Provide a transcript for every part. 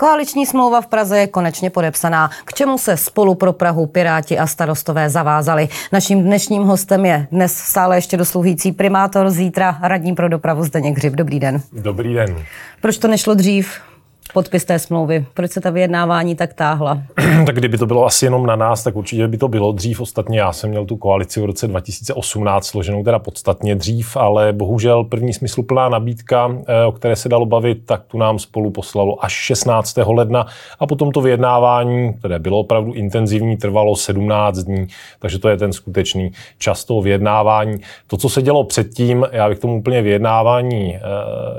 Koaliční smlouva v Praze je konečně podepsaná. K čemu se spolu pro Prahu Piráti a starostové zavázali? Naším dnešním hostem je dnes stále ještě dosluhující primátor, zítra radní pro dopravu Zdeněk Hřib. Dobrý den. Dobrý den. Proč to nešlo dřív? Podpis té smlouvy? Proč se ta vyjednávání tak táhla? tak kdyby to bylo asi jenom na nás, tak určitě by to bylo dřív. Ostatně já jsem měl tu koalici v roce 2018 složenou teda podstatně dřív, ale bohužel první smysluplná nabídka, eh, o které se dalo bavit, tak tu nám spolu poslalo až 16. ledna a potom to vyjednávání, které bylo opravdu intenzivní, trvalo 17 dní, takže to je ten skutečný čas toho vyjednávání. To, co se dělo předtím, já bych tomu úplně vyjednávání eh,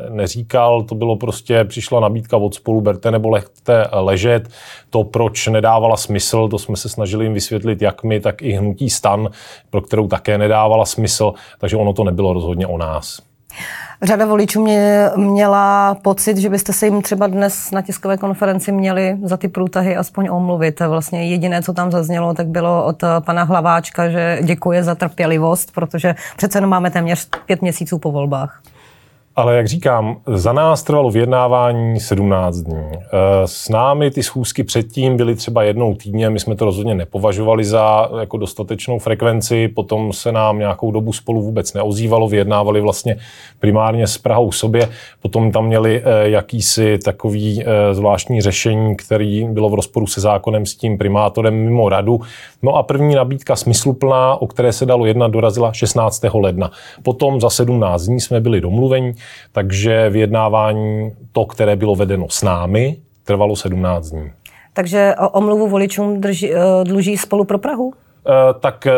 neříkal, to bylo prostě, přišla nabídka od spolu berte nebo lechte ležet. To, proč nedávala smysl, to jsme se snažili jim vysvětlit jak my, tak i hnutí stan, pro kterou také nedávala smysl, takže ono to nebylo rozhodně o nás. Řada voličů mě, měla pocit, že byste se jim třeba dnes na tiskové konferenci měli za ty průtahy aspoň omluvit. Vlastně jediné, co tam zaznělo, tak bylo od pana Hlaváčka, že děkuje za trpělivost, protože přece jenom máme téměř pět měsíců po volbách. Ale jak říkám, za nás trvalo vyjednávání 17 dní. Eh, s námi ty schůzky předtím byly třeba jednou týdně, my jsme to rozhodně nepovažovali za jako dostatečnou frekvenci, potom se nám nějakou dobu spolu vůbec neozývalo, vyjednávali vlastně primárně s Prahou sobě, potom tam měli eh, jakýsi takový eh, zvláštní řešení, který bylo v rozporu se zákonem s tím primátorem mimo radu. No a první nabídka smysluplná, o které se dalo jednat, dorazila 16. ledna. Potom za 17 dní jsme byli domluveni, takže vyjednávání, to, které bylo vedeno s námi, trvalo 17 dní. Takže omluvu voličům drží, eh, dluží spolu pro Prahu? Eh, tak eh,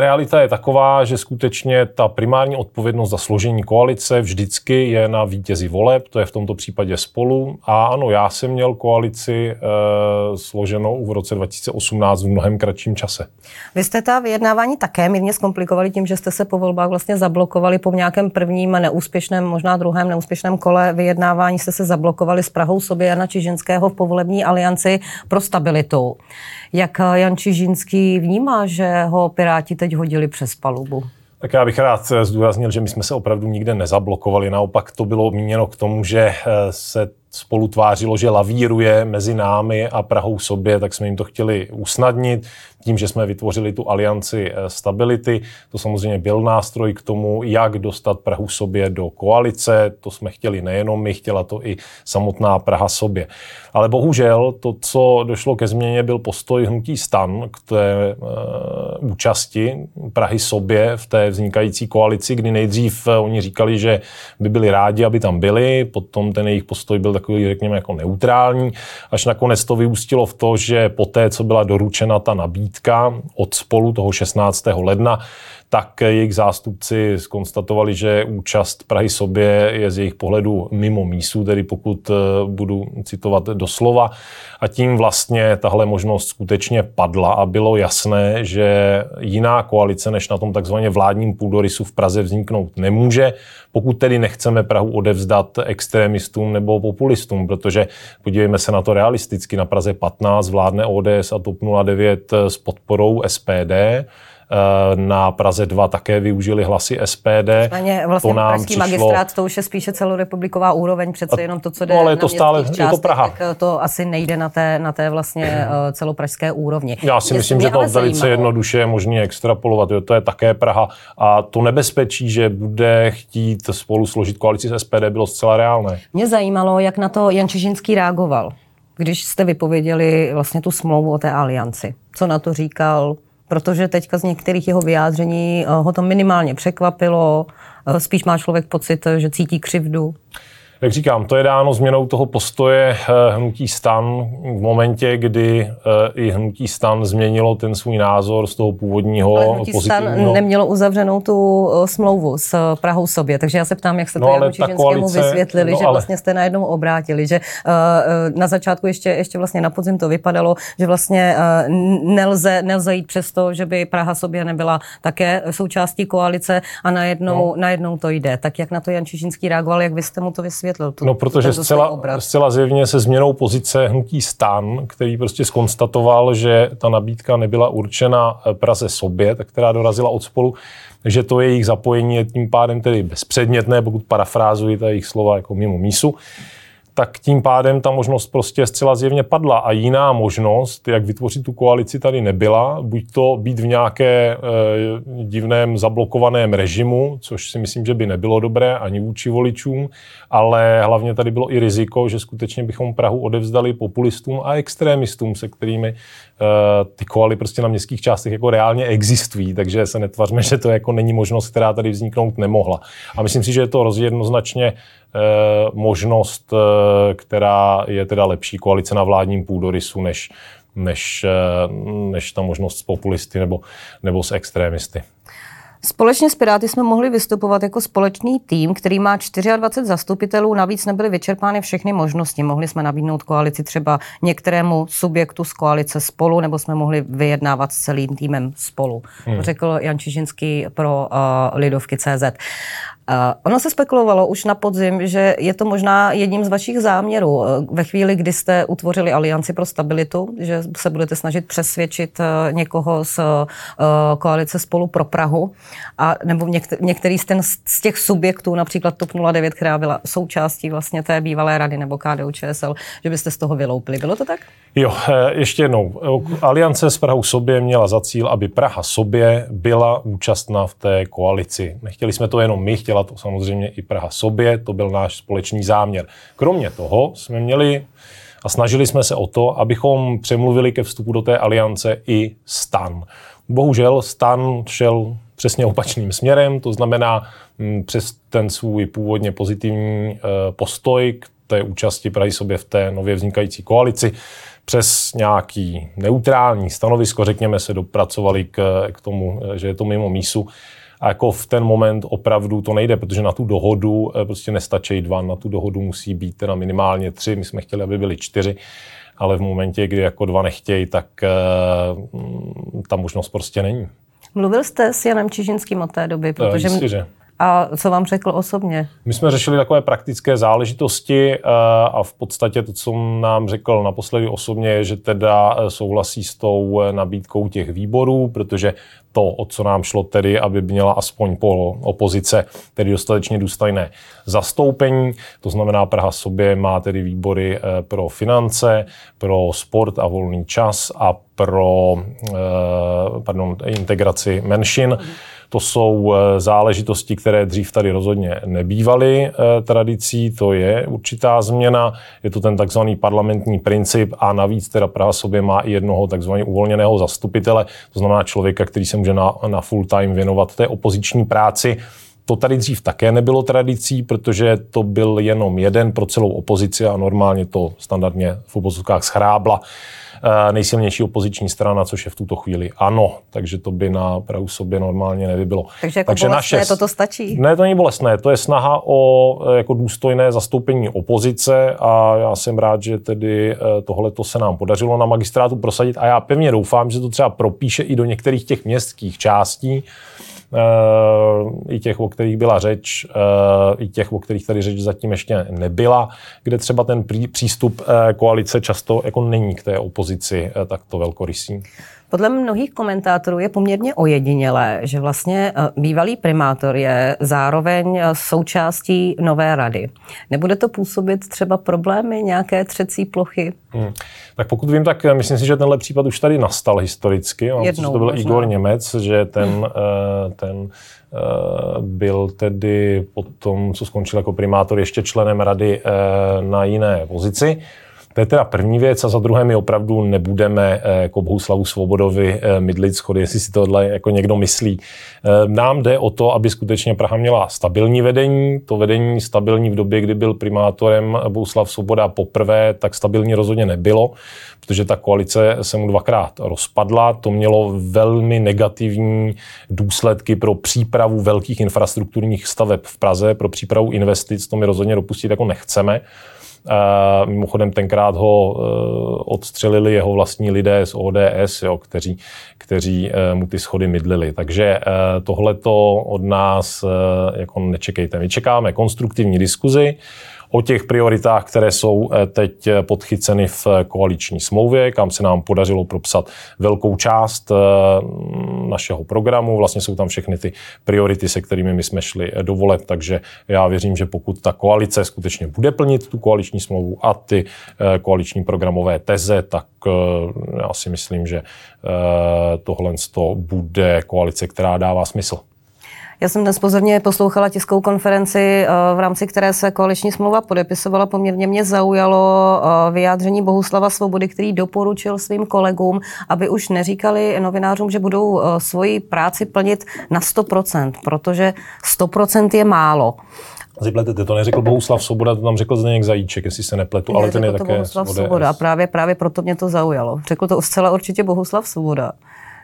realita je taková, že skutečně ta primární odpovědnost za složení koalice vždycky je na vítězi voleb, to je v tomto případě spolu. A ano, já jsem měl koalici e, složenou v roce 2018 v mnohem kratším čase. Vy jste ta vyjednávání také mírně zkomplikovali tím, že jste se po volbách vlastně zablokovali po nějakém prvním neúspěšném, možná druhém neúspěšném kole vyjednávání jste se zablokovali s Prahou sobě Jana Čižinského v povolební alianci pro stabilitu. Jak Jan Čižinský vnímá, že ho Piráti teď hodili přes palubu? Tak já bych rád zdůraznil, že my jsme se opravdu nikde nezablokovali. Naopak to bylo míněno k tomu, že eh, se spolu tvářilo, že lavíruje mezi námi a Prahou sobě, tak jsme jim to chtěli usnadnit tím, že jsme vytvořili tu alianci eh, stability. To samozřejmě byl nástroj k tomu, jak dostat Prahu sobě do koalice. To jsme chtěli nejenom my, chtěla to i samotná Praha sobě. Ale bohužel to, co došlo ke změně, byl postoj hnutí stan k té e, účasti Prahy sobě v té vznikající koalici, kdy nejdřív eh, oni říkali, že by byli rádi, aby tam byli, potom ten jejich postoj byl takový, řekněme, jako neutrální, až nakonec to vyústilo v to, že poté, co byla doručena ta nabídka od spolu toho 16. ledna, tak jejich zástupci skonstatovali, že účast Prahy sobě je z jejich pohledu mimo mísu, tedy pokud eh, budu citovat doslova. A tím vlastně tahle možnost skutečně padla a bylo jasné, že jiná koalice než na tom takzvaně vládním půdorysu v Praze vzniknout nemůže, pokud tedy nechceme Prahu odevzdat extremistům nebo populistům, protože podívejme se na to realisticky, na Praze 15 vládne ODS a TOP 09 s podporou SPD, Eh, na Praze 2 také využili hlasy SPD. Nicméně vlastně to nám pražský přišlo... magistrát, to už je spíše celorepubliková úroveň, přece jenom to, co jde no, ale je to stále, částech, je to Praha. Tak eh, to asi nejde na té, na té vlastně eh, celopražské úrovni. Já si myslím, že to velice zajímalo. jednoduše je možné extrapolovat. Jo, to je také Praha. A to nebezpečí, že bude chtít spolu složit koalici s SPD, bylo zcela reálné. Mě zajímalo, jak na to Jan Čižinský reagoval když jste vypověděli vlastně tu smlouvu o té alianci. Co na to říkal, protože teďka z některých jeho vyjádření eh, ho to minimálně překvapilo, eh, spíš má člověk pocit, že cítí křivdu. Jak říkám, to je dáno změnou toho postoje eh, hnutí stan v momentě, kdy eh, i hnutí stan změnilo ten svůj názor z toho původního ale hnutí stan nemělo uzavřenou tu eh, smlouvu s Prahou sobě, takže já se ptám, jak se to no, Janu Čižinskému vysvětlili, no, že ale... vlastně jste najednou obrátili, že na začátku ještě, ještě vlastně na podzim to vypadalo, že vlastně nelze, nelze jít přes to, že by Praha sobě nebyla také součástí koalice a najednou, no. najednou to jde. Tak jak na to Jan Čižinský reagoval, jak byste mu to vysvětlili? Vysvětlil. Tu, no, protože zcela, zcela zjevně se změnou pozice hnutí stan, který prostě skonstatoval, že ta nabídka nebyla určena eh, Praze sobě, tak která dorazila od spolu, že to jejich zapojení je tím pádem tedy bezpředmětné, pokud parafrázuji ta jejich slova jako mimo mísu tak tím pádem ta možnost prostě zcela zjevně padla. A jiná možnost, jak vytvořit tu koalici, tady nebyla. Buď to být v nějaké e, divném zablokovaném režimu, což si myslím, že by nebylo dobré ani vůči voličům, ale hlavně tady bylo i riziko, že skutečně bychom Prahu odevzdali populistům a extrémistům, se kterými ty koaly prostě na městských částech jako reálně existují, takže se netvařme, že to jako není možnost, která tady vzniknout nemohla. A myslím si, že je to jednoznačně Eh, možnost, eh, která je teda lepší koalice na vládním půdorysu, než, než, eh, než ta možnost s populisty nebo, nebo s extrémisty. Společně s Piráty jsme mohli vystupovat jako společný tým, který má 24 zastupitelů, navíc nebyly vyčerpány všechny možnosti. Mohli jsme nabídnout koalici třeba některému subjektu z koalice spolu, nebo jsme mohli vyjednávat s celým týmem spolu. Hmm. Řekl Jan Čižinský pro uh, Lidovky CZ. Uh, ono se spekulovalo už na podzim, že je to možná jedním z vašich záměrů. Uh, ve chvíli, kdy jste utvořili Alianci pro stabilitu, že se budete snažit přesvědčit uh, někoho z koalice spolu pro Prahu, a nebo některý, některý z, ten, z těch subjektů, například TOP 09, která byla součástí vlastně té bývalé rady nebo KDU ČSL, že byste z toho vyloupili. Bylo to tak? Jo, ještě jednou. Aliance s Prahou sobě měla za cíl, aby Praha sobě byla účastná v té koalici. Nechtěli jsme to jenom my, chtěla to samozřejmě i Praha sobě, to byl náš společný záměr. Kromě toho jsme měli a snažili jsme se o to, abychom přemluvili ke vstupu do té aliance i stan. Bohužel stan šel přesně opačným směrem, to znamená mm, přes ten svůj původně pozitivní eh, postoj k té účasti Prahy sobě v té nově vznikající koalici, přes nějaký neutrální stanovisko, řekněme, se dopracovali k, k tomu, eh, že je to mimo mísu. A jako v ten moment opravdu to nejde, protože na tu dohodu eh, prostě nestačí dva, na tu dohodu musí být teda minimálně tři, my jsme chtěli, aby byly čtyři, ale v momentě, kdy jako dva nechtějí, tak uh, ta možnost prostě není. Mluvil jste s Janem Čižinským od té doby? Protože... Jistě, že. A co vám řekl osobně? My jsme řešili takové praktické záležitosti eh, a v podstatě to, co nám řekl naposledy osobně, je, že teda eh, souhlasí s tou eh, nabídkou těch výborů, protože to, o co nám šlo tedy, aby měla aspoň po opozice tedy dostatečně důstojné zastoupení. To znamená, Praha sobě má tedy výbory pro finance, pro sport a volný čas a pro pardon, integraci menšin. Mm. To jsou eh, záležitosti, které dřív tady rozhodně nebývaly eh, tradicí, to je určitá změna. Je to ten takzvaný parlamentní princip a navíc teda Praha sobě má i jednoho takzvaně uvolněného zastupitele, to znamená člověka, který se může na, na full time věnovat té opoziční práci. To tady dřív také nebylo tradicí, protože to byl jenom jeden pro celou opozici a normálně to standardně v opozicích schrábla. Eh, nejsilnější opoziční strana, což je v tuto chvíli ano, takže to by na Prahu sobě normálně nevybilo. Takže jako takže bolestné naše, toto stačí? Ne, to není bolestné, to je snaha o eh, jako důstojné zastoupení opozice a já jsem rád, že tedy eh, tohle to se nám podařilo na magistrátu prosadit a já pevně doufám, že to třeba propíše i do některých těch městských částí, i těch, o kterých byla řeč, i těch, o kterých tady řeč zatím ještě nebyla, kde třeba ten přístup koalice často jako není k té opozici takto velkorysý. Podle mnohých komentátorů je poměrně ojedinělé, že vlastně eh, bývalý primátor je zároveň eh, součástí nové rady. Nebude to působit třeba problémy, nějaké třecí plochy? Hmm. Tak pokud vím, tak eh, myslím si, že tenhle případ už tady nastal historicky. Jednou, to byl možná. Igor Němec, že ten, hmm. ten byl tedy potom, co skončil jako primátor, ještě členem rady na jiné pozici. To je teda první věc a za druhé my opravdu nebudeme eh, jako Bohuslavu Svobodovi eh, mydlit schody, jestli si tohle jako někdo myslí. Eh, nám jde o to, aby skutečně Praha měla stabilní vedení. To vedení stabilní v době, kdy byl primátorem Bohuslav Svoboda poprvé, tak stabilní rozhodně nebylo, protože ta koalice se mu dvakrát rozpadla. To mělo velmi negativní důsledky pro přípravu velkých infrastrukturních staveb v Praze, pro přípravu investic. To my rozhodně dopustit jako nechceme. Mimochodem tenkrát ho eh, odstřelili jeho vlastní lidé z ODS, jo, kteří, kteří eh, mu ty schody mydlili. Takže eh, tohle to od nás jako nečekejte. My čekáme konstruktivní diskuzi o těch prioritách, které jsou teď podchyceny v koaliční smlouvě, kam se nám podařilo propsat velkou část našeho programu. Vlastně jsou tam všechny ty priority, se kterými my jsme šli do voleb, takže já věřím, že pokud ta koalice skutečně bude plnit tu koaliční smlouvu a ty koaliční programové teze, tak já si myslím, že tohle bude koalice, která dává smysl. Já jsem dnes pozorně poslouchala tiskovou konferenci, eh, v rámci které se koaliční smlouva podepisovala. Poměrně mě zaujalo eh, vyjádření Bohuslava Svobody, který doporučil svým kolegům, aby už neříkali novinářům, že budou eh, svoji práci plnit na 100%, protože 100% je málo. Zipletete, to neřekl Bohuslav Svoboda, to tam řekl Zdeněk Zajíček, jestli se nepletu, ne, ale ten je to také Bohuslav Svoboda. A právě, právě proto mě to zaujalo. Řekl to zcela určitě Bohuslav Svoboda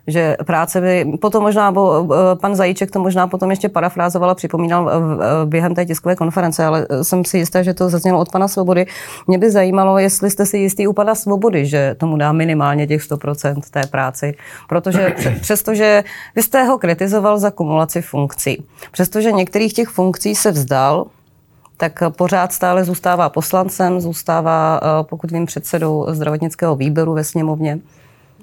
že práce by, potom možná, bo, eh, pan Zajíček to možná potom ještě parafrázoval a připomínal během té tiskové konference, ale eh, jsem si jistá, že to zaznělo od pana Svobody. Mě by zajímalo, jestli jste si jistý u pana Svobody, že tomu dá minimálně těch 100% té práci. Protože přestože vy jste ho kritizoval za kumulaci funkcí, přestože některých těch funkcí se vzdal, tak pořád stále zůstává poslancem, zůstává, eh, pokud vím, předsedou zdravotnického výboru ve sněmovně.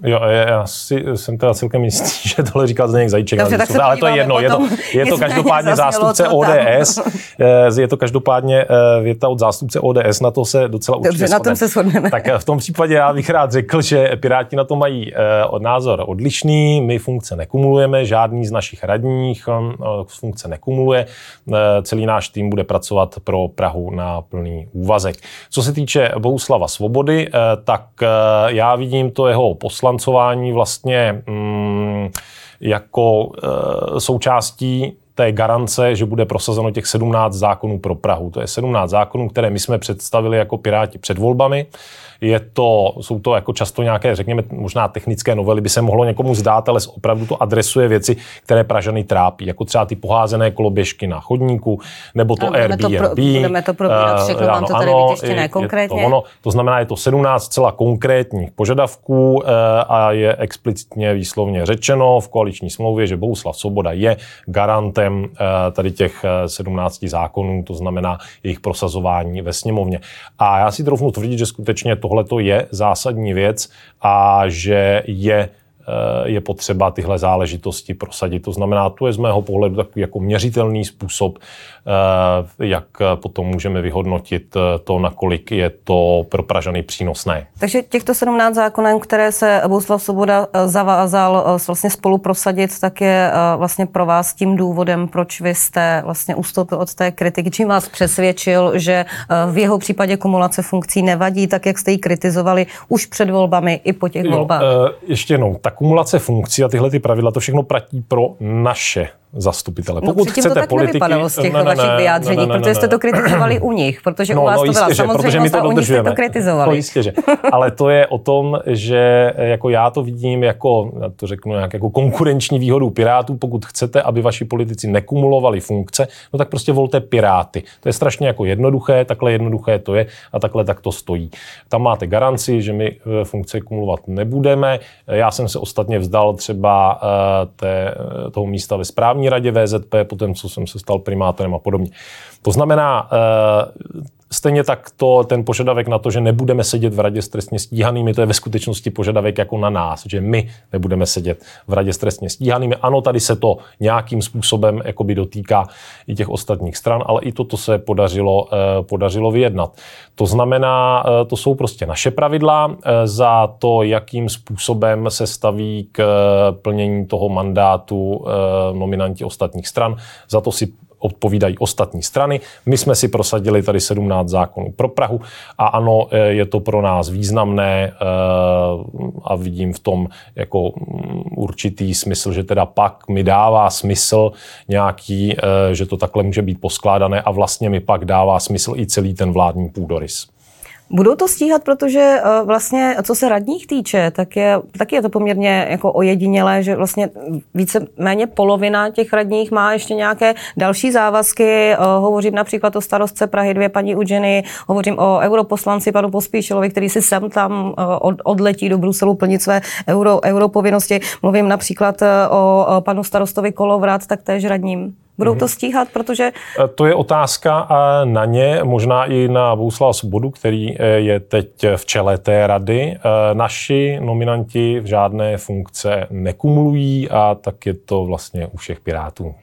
Jo, já si, jsem teda celkem jistý, že tohle říká Zdeněk Zajíček, Dobře, ale, ale to je jedno. Je to, je to každopádně zástupce ODS. Eh, je to každopádně eh, věta od zástupce ODS, na to se docela určitě Dobře, na tom se shodneme. Tak eh, v tom případě já bych rád řekl, že Piráti na to mají názor odlišný. My funkce nekumulujeme, žádný z našich radních funkce nekumuluje. Celý náš tým bude pracovat pro Prahu na plný úvazek. Co se týče Bohuslava Svobody, tak já vidím to jeho poslání poslancování vlastně mm, jako e, součástí té garance, že bude prosazeno těch 17 zákonů pro Prahu. To je 17 zákonů, které my jsme představili jako Piráti před volbami. Je to, jsou to jako často nějaké, řekněme, možná technické novely, by se mohlo někomu zdát, ale opravdu to adresuje věci, které Pražany trápí, jako třeba ty poházené koloběžky na chodníku, nebo to budeme Airbnb. To pro, budeme to probírat, všechno uh, vám to tady ano, vytěštěné konkrétně. To, ono, to znamená, je to 17 celá konkrétních požadavků uh, a je explicitně výslovně řečeno v koaliční smlouvě, že Bohuslav Svoboda je garantem uh, tady těch 17 zákonů, to znamená jejich prosazování ve sněmovně. A já si trochu tvrdit, že skutečně to tohle je zásadní věc a že je Eh, je potřeba tyhle záležitosti prosadit. To znamená, to je z mého pohledu takový jako měřitelný způsob, eh, jak potom můžeme vyhodnotit eh, to, nakolik je to pro Pražany přínosné. Takže těchto 17 zákonů, které se Bohuslav Svoboda zavázal vlastně spolu prosadit, tak je vlastně pro vás tím důvodem, proč vy jste vlastně ustoupil od té kritiky. Čím vás přesvědčil, že v jeho případě kumulace funkcí nevadí, tak jak jste ji kritizovali už před volbami i po těch jo, volbách? Ještě jednou, tak kumulace funkcí a tyhle ty pravidla, to všechno platí pro naše zastupitele. No, Pokud chcete to tak politiky... nevypadalo z těch ne, ne, vašich vyjádření, ne, ne, ne, protože jste to kritizovali u nich, protože no, u vás no, to byla my to a u nich jste to kritizovali. No, jistě, že. Ale to je o tom, že jako já to vidím jako, já to řeknu nějak jako konkurenční výhodu Pirátů. Pokud chcete, aby vaši politici nekumulovali funkce, no tak prostě volte Piráty. To je strašně jako jednoduché, takhle jednoduché to je a takhle tak to stojí. Tam máte garanci, že my eh, funkce kumulovat nebudeme. Já jsem se ostatně vzdal třeba eh, té, eh, toho místa ve správní radě VZP, potom co jsem se stal primátorem a podobně. To znamená, eh, Stejně tak to, ten požadavek na to, že nebudeme sedět v radě s trestně stíhanými, to je ve skutečnosti požadavek jako na nás, že my nebudeme sedět v radě s trestně stíhanými. Ano, tady se to nějakým způsobem jakoby dotýká i těch ostatních stran, ale i toto se podařilo, eh, podařilo vyjednat. To znamená, eh, to jsou prostě naše pravidla za to, jakým způsobem se staví k plnění toho mandátu nominanti ostatních stran. Za to si odpovídají ostatní strany. My jsme si prosadili tady 17 zákonů pro Prahu a ano, e, je to pro nás významné e, a vidím v tom jako mm, určitý smysl, že teda pak mi dává smysl nějaký, e, že to takhle může být poskládané a vlastně mi pak dává smysl i celý ten vládní půdorys. Budou to stíhat, protože uh, vlastně, co se radních týče, tak je, taky je to poměrně jako ojedinělé, že vlastně více méně polovina těch radních má ještě nějaké další závazky. Uh, hovořím například o starostce Prahy 2, paní Udženy, hovořím o europoslanci panu Pospíšilovi, který si sem tam uh, odletí do Bruselu plnit své euro, europovinnosti. Mluvím například o panu starostovi Kolovrat, tak též radním. Budou to stíhat, protože... To je otázka na ně, možná i na Bouslava Svobodu, který je teď v čele té rady. Naši nominanti v žádné funkce nekumulují a tak je to vlastně u všech Pirátů.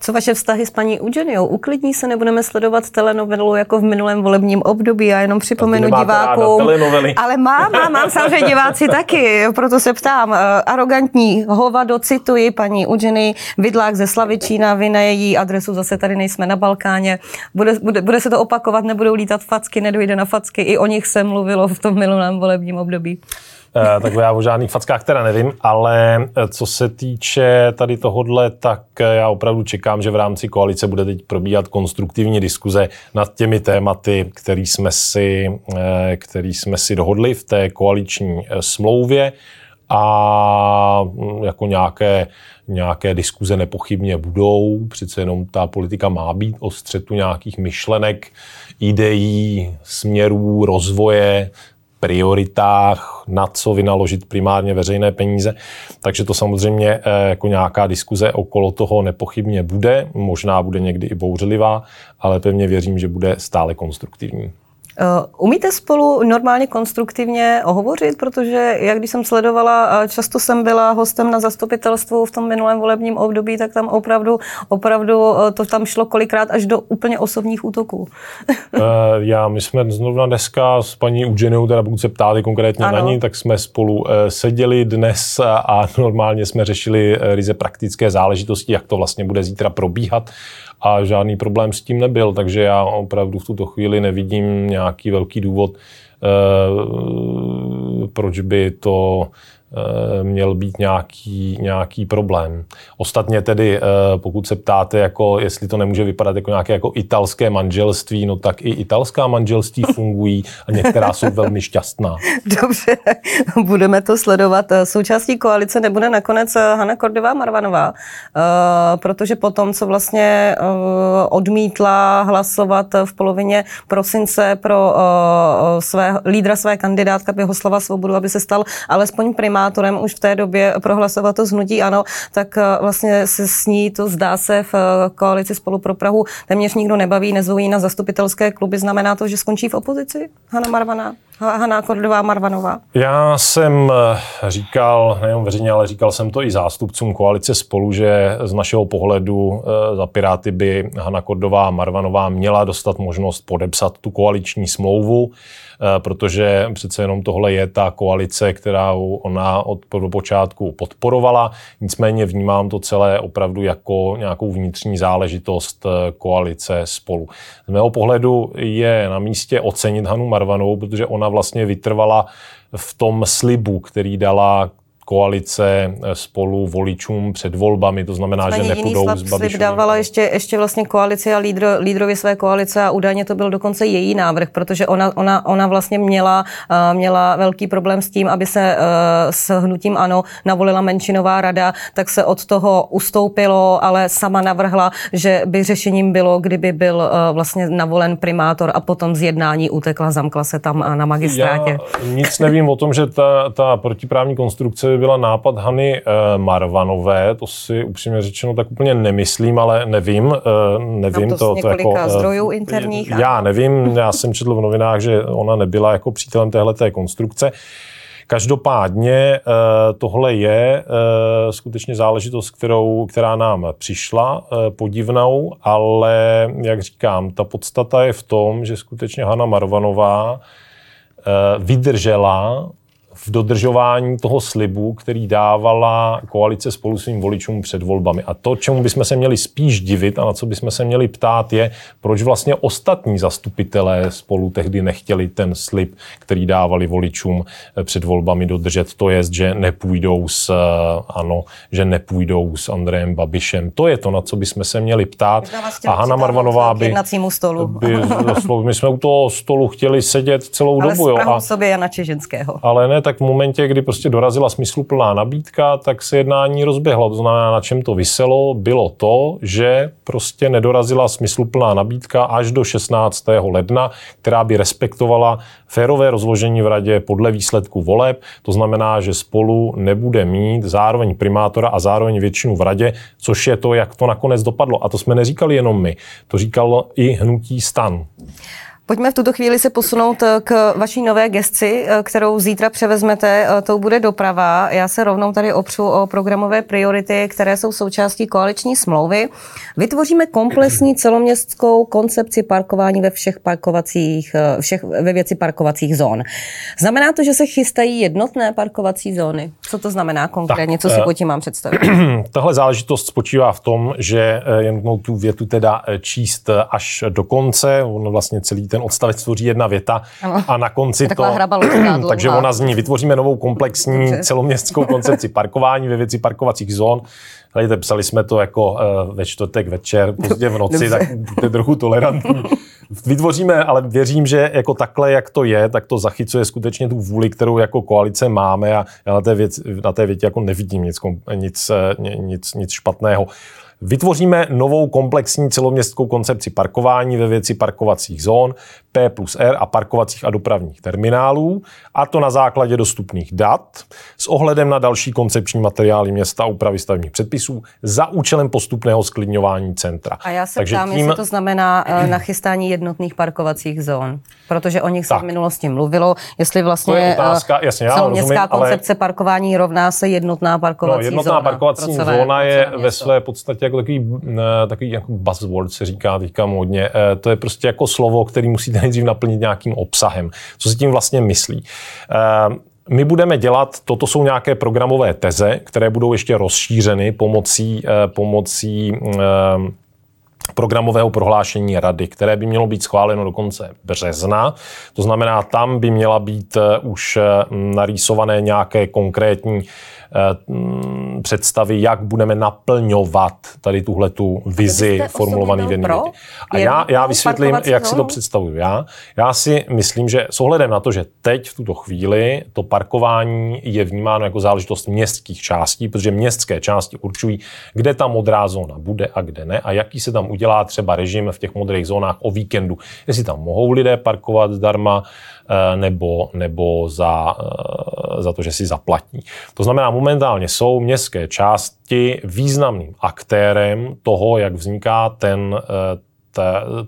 Co vaše vztahy s paní Eugeniou? Uklidní se, nebudeme sledovat telenovelu jako v minulém volebním období. Já jenom připomenu divákům. Ale mám, mám, mám samozřejmě diváci taky, proto se ptám. Eh, arrogantní hovado, cituji paní Eugeny, Vidlák ze Slavičína, vy na její adresu, zase tady nejsme na Balkáně. Bude, bude, bude se to opakovat, nebudou lítat facky, nedojde na facky. I o nich se mluvilo v tom minulém volebním období. Eh, tak já o žádných fackách teda nevím, ale eh, co se týče tady tohodle, tak eh, já opravdu čekám, že v rámci koalice bude teď probíhat konstruktivní diskuze nad těmi tématy, který jsme si, který jsme si dohodli v té koaliční smlouvě a mm, jako nějaké, nějaké diskuze nepochybně budou. Přece jenom ta politika má být o střetu nějakých myšlenek, ideí, směrů, rozvoje, prioritách, na co vynaložit primárně veřejné peníze. Takže to samozřejmě eh, jako nějaká diskuze okolo toho nepochybně bude, možná bude někdy i bouřlivá, ale pevně věřím, že bude stále konstruktivní. Eh, umíte spolu normálně konstruktivně hovořit, protože jak když jsem sledovala, často jsem byla hostem na zastupitelstvu v tom minulém volebním období, tak tam opravdu, opravdu eh, to tam šlo kolikrát až do úplně osobních útoků. Eh, já, my jsme zrovna dneska s paní Ugenou, teda pokud se ptáli konkrétně ano. na ní, tak jsme spolu seděli dnes a normálně jsme řešili ryze praktické záležitosti, jak to vlastně bude zítra probíhat a žádný problém s tím nebyl, takže já opravdu v tuto chvíli nevidím nějaký velký důvod, eh, proč by to měl být nějaký, nějaký problém. Ostatně tedy, eh, pokud se ptáte, jako jestli to nemůže vypadat jako nějaké jako italské manželství, no tak i italská manželství fungují a některá jsou velmi šťastná. Dobře, budeme to sledovat. Součástí koalice nebude nakonec eh, Hanna Kordová Marvanová, protože potom, co vlastně odmítla hlasovat v polovině prosince pro své, lídra své kandidátky Běhoslava Svobodu, aby se stal alespoň primární primátorem už v té době prohlasovat to znutí ano, tak eh, vlastně se s ní to zdá se v eh, koalici spolu pro Prahu téměř nikdo nebaví, nezvojí na zastupitelské kluby. Znamená to, že skončí v opozici Hanna Marvana? Hanna Kordová Marvanová? Já jsem eh, říkal, nejen veřejně, ale říkal jsem to i zástupcům koalice spolu, že z našeho pohledu za Piráty by Hanna Kordová Marvanová měla dostat možnost podepsat tu koaliční smlouvu. Eh, protože přece jenom tohle je ta koalice, která ona od počátku podporovala. Nicméně vnímám to celé opravdu jako nějakou vnitřní záležitost eh, koalice spolu. Z mého pohledu je na místě ocenit Hanu Marvanovou, protože ona vlastně vytrvala v tom slibu, který dala koalice eh, spolu voličům před volbami, to znamená, Nicméně že nepůjdou slab, s Babišovým. dávala ještě, ještě vlastně koalici a lídro, lídrovi své koalice a údajně to byl dokonce její návrh, protože ona, ona, ona vlastně měla, uh, měla velký problém s tím, aby se uh, s hnutím ANO navolila menšinová rada, tak se od toho ustoupilo, ale sama navrhla, že by řešením bylo, kdyby byl uh, vlastně navolen primátor a potom z jednání utekla, zamkla se tam na magistrátě. Já nic nevím o tom, že ta, ta protiprávní konstrukce byla nápad Hany uh, Marvanové, to si upřímně řečeno tak úplně nemyslím, ale nevím. Uh, nevím to, to, to jako, uh, zdrojů interních. Já nevím, já jsem četl v novinách, že ona nebyla jako přítelem téhleté konstrukce. Každopádně tohle je skutečně záležitost, kterou, která nám přišla podivnou, ale jak říkám, ta podstata je v tom, že skutečně Hanna Marvanová vydržela v dodržování toho slibu, který dávala koalice spolu svým voličům před volbami. A to, čemu bychom se měli spíš divit a na co bychom se měli ptát, je, proč vlastně ostatní zastupitelé spolu tehdy nechtěli ten slib, který dávali voličům eh, před volbami dodržet. To je, že nepůjdou s, eh, ano, že nepůjdou s Andrejem Babišem. To je to, na co bychom se měli ptát. A Hanna Marvanová by... stolu. by my jsme u toho stolu chtěli sedět celou ale dobu. Ale sobě Jana Čežinského. Ale ne tak v momentě, kdy prostě dorazila smysluplná nabídka, tak se jednání rozběhlo. To znamená, na čem to vyselo, bylo to, že prostě nedorazila smysluplná nabídka až do 16. ledna, která by respektovala férové rozložení v radě podle výsledku voleb. To znamená, že spolu nebude mít zároveň primátora a zároveň většinu v radě, což je to, jak to nakonec dopadlo. A to jsme neříkali jenom my, to říkal i hnutí stan. Pojďme v tuto chvíli se posunout eh, k vaší nové gesci, eh, kterou zítra převezmete. Eh, to bude doprava. Já se rovnou tady opřu o programové priority, které jsou součástí koaliční smlouvy. Vytvoříme komplexní celoměstskou koncepci parkování ve všech parkovacích, všech, ve věci parkovacích zón. Znamená to, že se chystají jednotné parkovací zóny? Co to znamená konkrétně? Tak, Co si po tím mám představit? Tahle záležitost spočívá v tom, že jen tu větu teda číst až do konce. On vlastně celý ten ten odstavec tvoří jedna věta ano. a na konci to... takže ona zní, vytvoříme novou komplexní celoměstskou koncepci parkování ve věci parkovacích zón. Hledajte, psali jsme to jako uh, ve čtvrtek večer, pozdě v noci, tak buďte trochu tolerantní. Vytvoříme, ale věřím, že jako takhle, jak to je, tak to zachycuje skutečně tu vůli, kterou jako koalice máme a já na té, věc, na té větě jako nevidím nic, nic, eh, nic, nic špatného. Vytvoříme novou komplexní celoměstskou koncepci parkování ve věci parkovacích zón, P plus R a parkovacích a dopravních terminálů, a to na základě dostupných dat s ohledem na další koncepční materiály města a úpravy stavebních předpisů za účelem postupného sklidňování centra. A já se Takže ptám, tím... jestli to znamená uh, nachystání jednotných parkovacích zón, protože o nich se tak. v minulosti mluvilo, jestli vlastně to je otázka, jasně, já celoměstská rozumím, koncepce ale... parkování rovná se jednotná parkovací no, jednotná zóna. parkovací zóna je ve své podstatě jako takový, takový jako buzzword se říká teďka modně. Eh, to je prostě jako slovo, který musíte nejdřív naplnit nějakým obsahem. Co si tím vlastně myslí? Eh, my budeme dělat, toto jsou nějaké programové teze, které budou ještě rozšířeny pomocí, eh, pomocí programového prohlášení rady, které by mělo být schváleno do konce března. To znamená, tam by měla být už narýsované nějaké konkrétní Eh, představy, jak budeme naplňovat tady tuhle tu vizi formulovaný v jedné A já, já vysvětlím, jak si to představuju já. Já si myslím, že s ohledem na to, že teď v tuto chvíli to parkování je vnímáno jako záležitost městských částí, protože městské části určují, kde ta modrá zóna bude a kde ne a jaký se tam udělá třeba režim v těch modrých zónách o víkendu. Jestli tam mohou lidé parkovat zdarma, Eh, nebo, nebo za, eh, za to, že si zaplatí. To znamená, momentálně jsou městské části významným aktérem toho, jak vzniká ten, eh,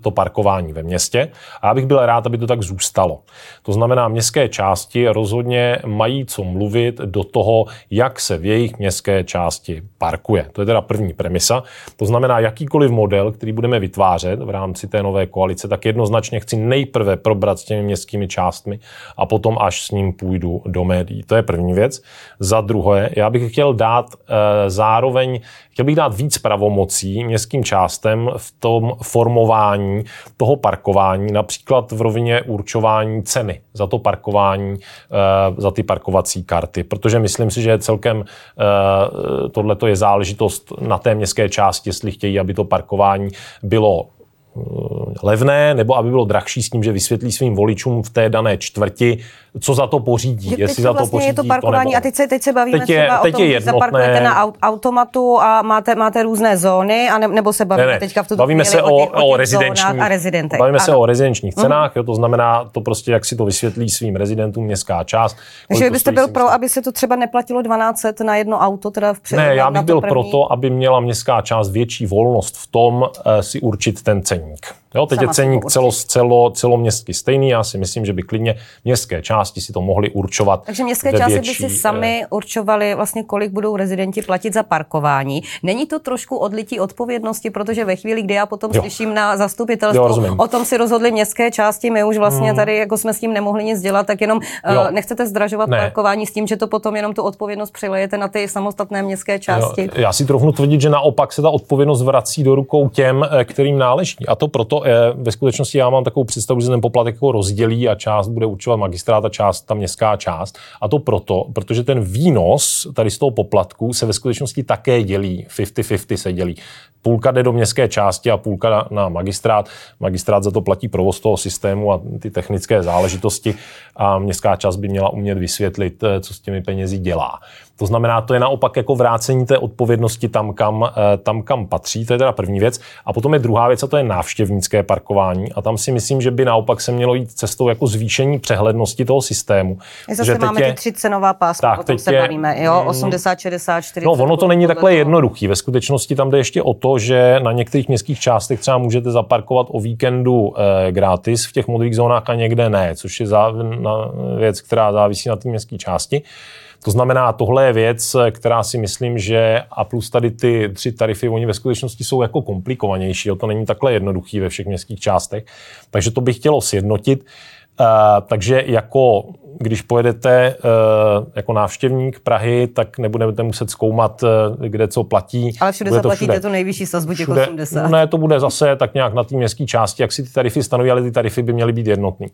to parkování ve městě a já bych byl rád, aby to tak zůstalo. To znamená, městské části rozhodně mají co mluvit do toho, jak se v jejich městské části parkuje. To je teda první premisa. To znamená, jakýkoliv model, který budeme vytvářet v rámci té nové koalice, tak jednoznačně chci nejprve probrat s těmi městskými částmi a potom až s ním půjdu do médií. To je první věc. Za druhé, já bych chtěl dát e, zároveň, chtěl bych dát víc pravomocí městským částem v tom formování toho parkování, například v rovině určování ceny za to parkování, e, za ty parkovací karty, protože myslím si, že celkem e, tohle je záležitost na té městské části, jestli chtějí, aby to parkování bylo eh, levné, nebo aby bylo drahší s tím, že vysvětlí svým voličům v té dané čtvrti, co za to pořídí. Je, jestli za to vlastně pořídí, je to parkování to a teď se, teď se bavíme teď je, třeba teď o tom, je jednotné... zaparkujete na automatu a máte, máte různé zóny, a ne, nebo se bavíme ne, ne. teďka v tuto Bavíme se o, o, těch, o rezidenčních, a rezidentech. Bavíme ano. se o rezidenčních mhm. cenách, jo, to znamená to prostě, jak si to vysvětlí svým rezidentům městská část. Takže byste byl pro, aby se to třeba neplatilo 12 na jedno auto, teda v Ne, já bych byl proto, aby měla městská část větší volnost v tom uh, si určit ten ceník. Jo, teď Sama je ceník celo, celo, celoměstský stejný. Já si myslím, že by klidně městské části si to mohly určovat. Takže městské části by si sami eh, určovali vlastně, kolik budou rezidenti platit za parkování. Není to trošku odlití odpovědnosti, protože ve chvíli, kdy já potom jo. slyším na zastupitelstvu, jo, o tom si rozhodly městské části, my už vlastně hmm. tady jako jsme s tím nemohli nic dělat, tak jenom uh, nechcete zdražovat ne. parkování s tím, že to potom jenom tu odpovědnost přilejete na ty samostatné městské části. Jo, já si trochu tvrdit, že naopak se ta odpovědnost vrací do rukou těm, eh, kterým náleží. A to proto ve skutečnosti já mám takovou představu, že ten poplatek jako rozdělí a část bude určovat magistrát a část ta městská část. A to proto, protože ten výnos tady z toho poplatku se ve skutečnosti také dělí, 50-50 se dělí. Půlka jde do městské části a půlka na, na magistrát. Magistrát za to platí provoz toho systému a ty technické záležitosti a městská část by měla umět vysvětlit, eh, co s těmi penězi dělá. To znamená, to je naopak jako vrácení té odpovědnosti tam, kam, eh, tam, kam patří. To je teda první věc. A potom je druhá věc, a to je návštěvnické parkování. A tam si myslím, že by naopak se mělo jít cestou jako zvýšení přehlednosti toho systému. My zase máme je, ty tři cenová pásma, tak, teď se je, bavíme, jo, 80, 60, 40. No, ono to není takhle jednoduchý. Ve skutečnosti tam jde ještě o to, že na některých městských částech třeba můžete zaparkovat o víkendu e, gratis v těch modrých zónách a někde ne, což je zá, na, věc, která závisí na té městské části. To znamená, tohle je věc, která si myslím, že a plus tady ty tři tarify, oni ve skutečnosti jsou jako komplikovanější, jo? to není takhle jednoduchý ve všech městských částech, takže to bych chtělo sjednotit. Uh, takže jako když pojedete uh, jako návštěvník Prahy, tak nebudete muset zkoumat, uh, kde co platí. Ale všude bude zaplatíte to, to nejvyšší sazbu těch všude, 80. Ne, to bude zase tak nějak na té městské části, jak si ty tarify stanoví, ale ty tarify by měly být jednotný.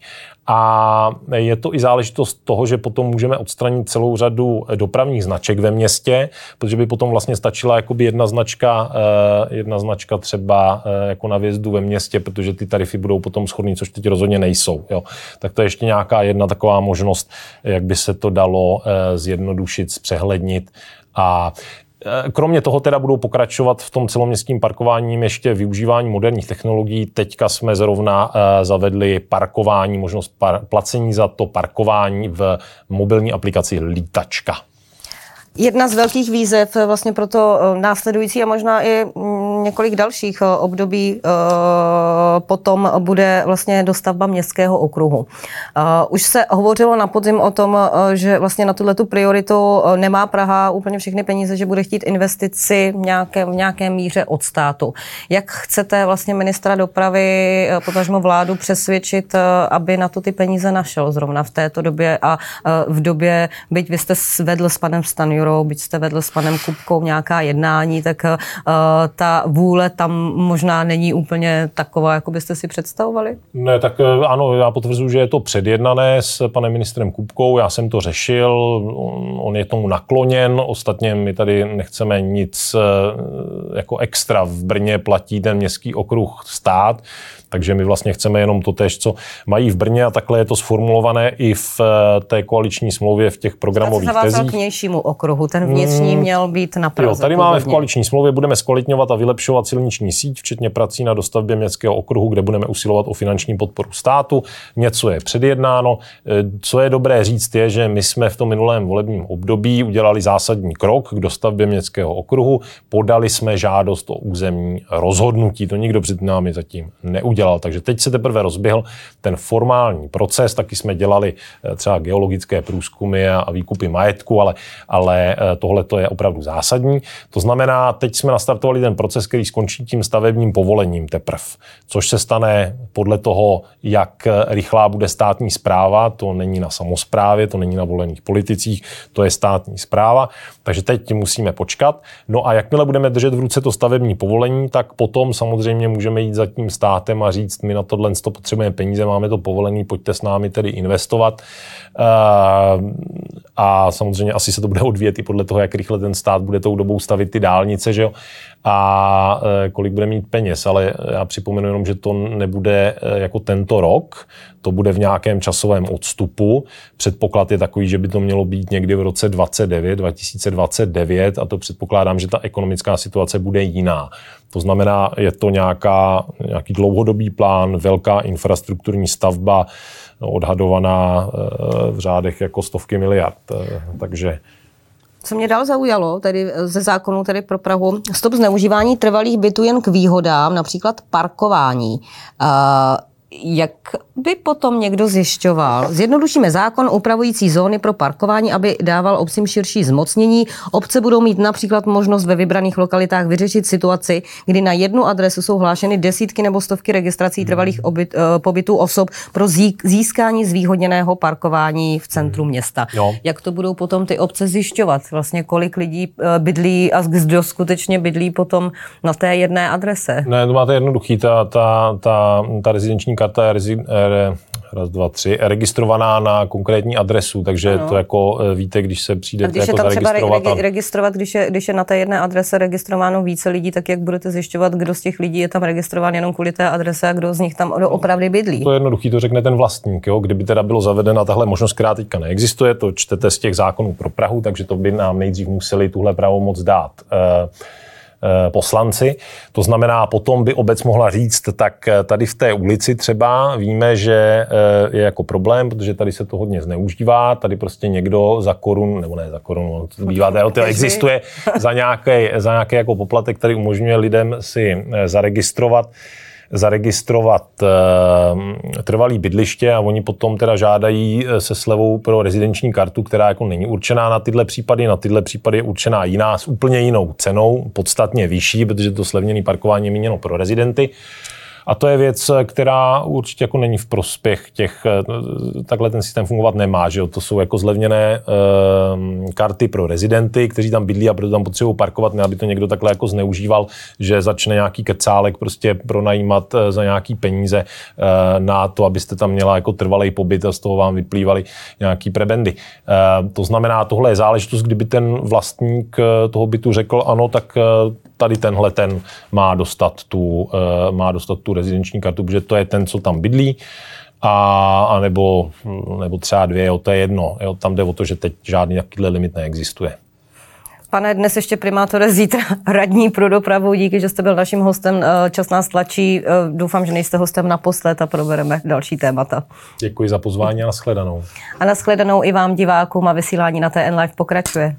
A je to i záležitost toho, že potom můžeme odstranit celou řadu dopravních značek ve městě, protože by potom vlastně stačila jakoby jedna značka, jedna značka třeba jako na vjezdu ve městě, protože ty tarify budou potom schodný, což teď rozhodně nejsou. Jo. Tak to je ještě nějaká jedna taková možnost možnost, jak by se to dalo eh, zjednodušit, zpřehlednit a eh, Kromě toho teda budou pokračovat v tom celoměstském parkování ještě využívání moderních technologií. Teďka jsme zrovna eh, zavedli parkování, možnost placení za to parkování v mobilní aplikaci Lítačka. Jedna z velkých výzev vlastně pro to eh, následující a možná i mm, několik dalších eh, období eh, potom bude vlastně dostavba městského okruhu. Už se hovořilo na podzim o tom, že vlastně na tuhle prioritu nemá Praha úplně všechny peníze, že bude chtít investici v nějaké, v nějaké míře od státu. Jak chcete vlastně ministra dopravy, potažmo vládu přesvědčit, aby na to ty peníze našel zrovna v této době a v době, byť vy jste svedl s panem Stanjurou, Stanjurou, byť jste vedl s panem Kupkou nějaká jednání, tak uh, ta vůle tam možná není úplně taková, jako byste si představovali? Ne, tak eh, ano, já potvrzuji, že je to předjednané s panem ministrem Kupkou, já jsem to řešil, on je tomu nakloněn, ostatně my tady nechceme nic eh, jako extra v Brně platí ten městský okruh stát, takže my vlastně chceme jenom to tež, co mají v Brně a takhle je to sformulované i v eh, té koaliční smlouvě v těch programových tezích. k vnějšímu okruhu, ten vnitřní hmm. měl být na Praze. Jo, tady původně. máme v koaliční smlouvě, budeme zkvalitňovat a vylepšovat silniční síť, včetně prací na dostavbě městského okruhu, kde budeme usilovat o finanční podporu státu. Něco je předjednáno. Eh, co je dobré říct, je, že my jsme v tom minulém volebním období udělali zásadní krok k dostavbě městského okruhu. Podali jsme žádost o územní rozhodnutí. To nikdo před námi zatím neudělal udělal. Takže teď se teprve rozběhl ten formální proces, taky jsme dělali eh, třeba geologické průzkumy a výkupy majetku, ale, ale eh, tohle to je opravdu zásadní. To znamená, teď jsme nastartovali ten proces, který skončí tím stavebním povolením teprve, což se stane podle toho, jak rychlá bude státní zpráva, to není na samozprávě, to není na volených politicích, to je státní zpráva, takže teď musíme počkat. No a jakmile budeme držet v ruce to stavební povolení, tak potom samozřejmě můžeme jít za tím státem a a říct, my na tohle to potřebujeme peníze, máme to povolený, pojďte s námi tedy investovat. A samozřejmě asi se to bude odvíjet i podle toho, jak rychle ten stát bude tou dobou stavit ty dálnice, že jo? a eh, kolik bude mít peněz. Ale já připomenu jenom, že to nebude eh, jako tento rok, to bude v nějakém časovém odstupu. Předpoklad je takový, že by to mělo být někdy v roce 29, 2029 a to předpokládám, že ta ekonomická situace bude jiná. To znamená, je to nějaká, nějaký dlouhodobý plán, velká infrastrukturní stavba, odhadovaná eh, v řádech jako stovky miliard. Eh, takže co mě dál zaujalo, tedy ze zákonu tedy pro Prahu, stop zneužívání trvalých bytů jen k výhodám, například parkování. Jak by potom někdo zjišťoval? Zjednodušíme zákon upravující zóny pro parkování, aby dával obcím širší zmocnění. Obce budou mít například možnost ve vybraných lokalitách vyřešit situaci, kdy na jednu adresu jsou hlášeny desítky nebo stovky registrací trvalých obyt, uh, pobytů osob pro získání zvýhodněného parkování v centru hmm. města. Jo. Jak to budou potom ty obce zjišťovat? Vlastně kolik lidí uh, bydlí a kdo skutečně bydlí potom na té jedné adrese? Ne, to máte jednoduchý. Ta, ta, ta, ta rezidenční karta je rezi, raz, dva, tři, registrovaná na konkrétní adresu, takže ano. to jako eh, víte, když se přijde když jako je tam třeba regi- registrovat, když je, když je na té jedné adrese registrováno více lidí, tak jak budete zjišťovat, kdo z těch lidí je tam registrován jenom kvůli té adrese a kdo z nich tam opravdu bydlí? To je jednoduchý, to řekne ten vlastník. Jo? Kdyby teda bylo zavedena tahle možnost, která teďka neexistuje, to čtete z těch zákonů pro Prahu, takže to by nám nejdřív museli tuhle pravomoc dát. Uh, Eh, poslanci. To znamená, potom by obec mohla říct, tak eh, tady v té ulici třeba víme, že eh, je jako problém, protože tady se to hodně zneužívá, tady prostě někdo za korun, nebo ne za korun, to bývá, to existuje za nějaký, za nějaký jako poplatek, který umožňuje lidem si zaregistrovat zaregistrovat e, trvalý bydliště a oni potom teda žádají eh, se slevou pro rezidenční kartu, která jako není určená na tyhle případy. Na tyhle případy je určená jiná s úplně jinou cenou, podstatně vyšší, protože to slevněné parkování je míněno pro rezidenty. A to je věc, která určitě jako není v prospěch těch, takhle ten systém fungovat nemá, že jo? to jsou jako zlevněné uh, karty pro rezidenty, kteří tam bydlí a proto tam potřebují parkovat, ne aby to někdo takhle jako zneužíval, že začne nějaký kecálek prostě pronajímat uh, za nějaký peníze uh, na to, abyste tam měla jako trvalý pobyt a z toho vám vyplývaly nějaký prebendy. Uh, to znamená, tohle je záležitost, kdyby ten vlastník toho bytu řekl, ano, tak tady tenhle ten má dostat tu, eh, má dostat tu rezidenční kartu, protože to je ten, co tam bydlí a, a nebo, nebo třeba dvě, jo, to je jedno. Jo, tam jde o to, že teď žádný takovýhle limit neexistuje. Pane, dnes ještě primátore, zítra radní pro dopravu. Díky, že jste byl naším hostem. Eh, čas nás tlačí. Eh, doufám, že nejste hostem naposled a probereme další témata. Děkuji za pozvání a nashledanou. A nashledanou i vám divákům a vysílání na TN Live pokračuje.